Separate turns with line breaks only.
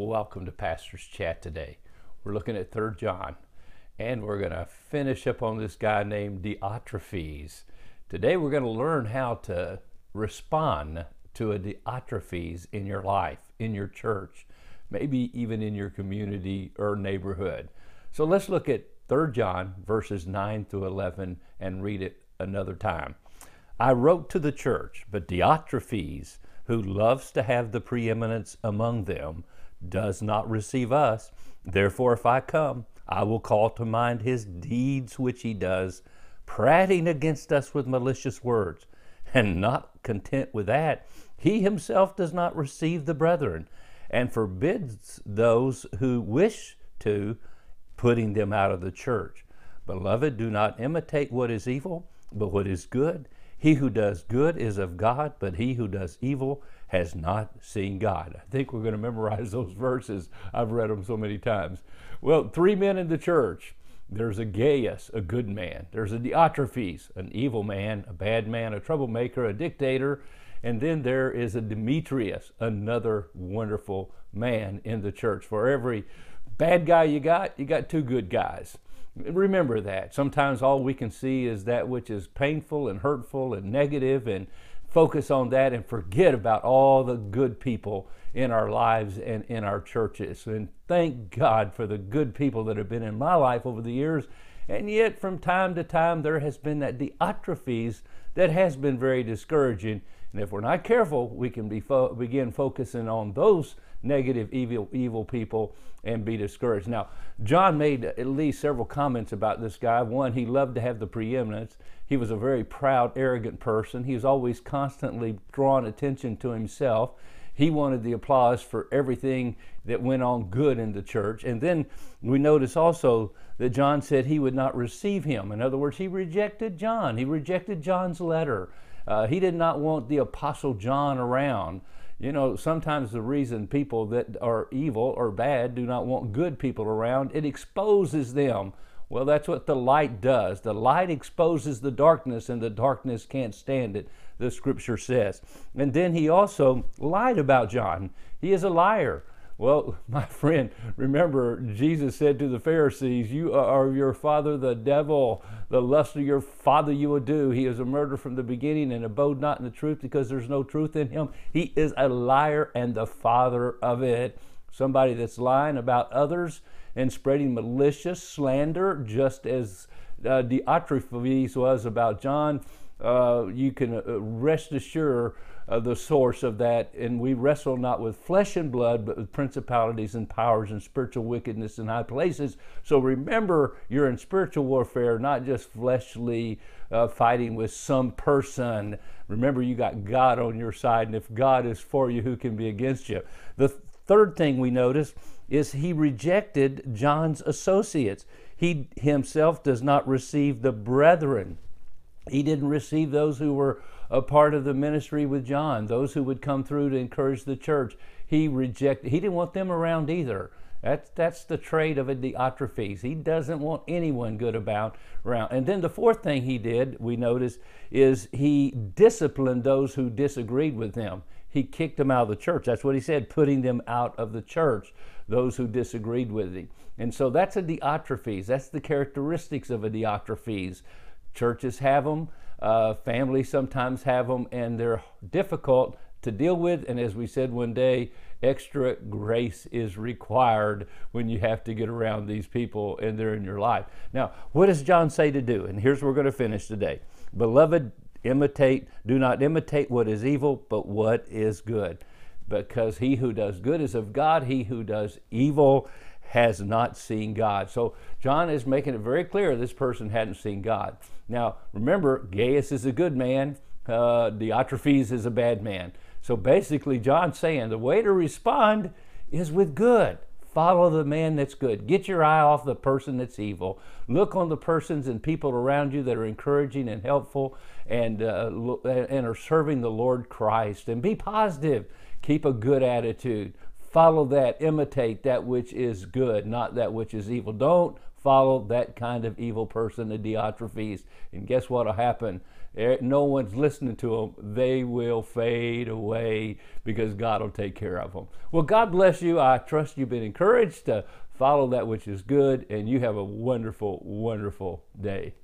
Welcome to Pastor's Chat today. We're looking at 3 John, and we're going to finish up on this guy named Diotrephes. Today we're going to learn how to respond to a Diotrephes in your life, in your church, maybe even in your community or neighborhood. So let's look at 3 John verses 9 through 11 and read it another time. I wrote to the church, but Diotrephes, who loves to have the preeminence among them, does not receive us. Therefore, if I come, I will call to mind his deeds which he does, prating against us with malicious words. And not content with that, he himself does not receive the brethren, and forbids those who wish to, putting them out of the church. Beloved, do not imitate what is evil, but what is good. He who does good is of God, but he who does evil has not seen God. I think we're going to memorize those verses. I've read them so many times. Well, three men in the church. There's a Gaius, a good man. There's a Diotrephes, an evil man, a bad man, a troublemaker, a dictator. And then there is a Demetrius, another wonderful man in the church. For every bad guy you got, you got two good guys. Remember that. Sometimes all we can see is that which is painful and hurtful and negative and focus on that and forget about all the good people in our lives and in our churches. And thank God for the good people that have been in my life over the years. And yet, from time to time, there has been that Diotrephes that has been very discouraging. And if we're not careful, we can be fo- begin focusing on those negative, evil, evil people and be discouraged. Now, John made at least several comments about this guy. One, he loved to have the preeminence. He was a very proud, arrogant person. He was always constantly drawing attention to himself. He wanted the applause for everything that went on good in the church. And then we notice also that John said he would not receive him. In other words, he rejected John. He rejected John's letter. Uh, he did not want the Apostle John around. You know, sometimes the reason people that are evil or bad do not want good people around, it exposes them. Well, that's what the light does. The light exposes the darkness, and the darkness can't stand it, the scripture says. And then he also lied about John. He is a liar. Well, my friend, remember Jesus said to the Pharisees, You are your father the devil. The lust of your father you will do. He is a murderer from the beginning and abode not in the truth because there's no truth in him. He is a liar and the father of it. Somebody that's lying about others and spreading malicious slander, just as uh, Diotrephes was about John. Uh, you can uh, rest assured uh, the source of that. And we wrestle not with flesh and blood, but with principalities and powers and spiritual wickedness in high places. So remember, you're in spiritual warfare, not just fleshly uh, fighting with some person. Remember, you got God on your side, and if God is for you, who can be against you? The third thing we notice is he rejected John's associates. He himself does not receive the brethren. He didn't receive those who were a part of the ministry with John, those who would come through to encourage the church. He rejected, he didn't want them around either. That's, that's the trait of a Diotrephes. He doesn't want anyone good about around. And then the fourth thing he did, we notice, is he disciplined those who disagreed with him. He kicked them out of the church. That's what he said, putting them out of the church, those who disagreed with him. And so that's a Diotrephes. That's the characteristics of a Diotrephes. Churches have them. Uh, families sometimes have them, and they're difficult to deal with. And as we said one day, extra grace is required when you have to get around these people and they're in your life. Now, what does John say to do? And here's where we're going to finish today. Beloved, imitate, do not imitate what is evil, but what is good. Because he who does good is of God, he who does evil has not seen God. So John is making it very clear this person hadn't seen God. Now, remember, Gaius is a good man, uh, Diotrephes is a bad man. So basically, John's saying the way to respond is with good. Follow the man that's good. Get your eye off the person that's evil. Look on the persons and people around you that are encouraging and helpful and, uh, and are serving the Lord Christ. And be positive. Keep a good attitude. Follow that. Imitate that which is good, not that which is evil. Don't follow that kind of evil person, the Diotrephes. And guess what will happen? eh, no one's listening to them, they will fade away because God will take care of them. Well, God bless you. I trust you've been encouraged to follow that which is good, and you have a wonderful, wonderful day.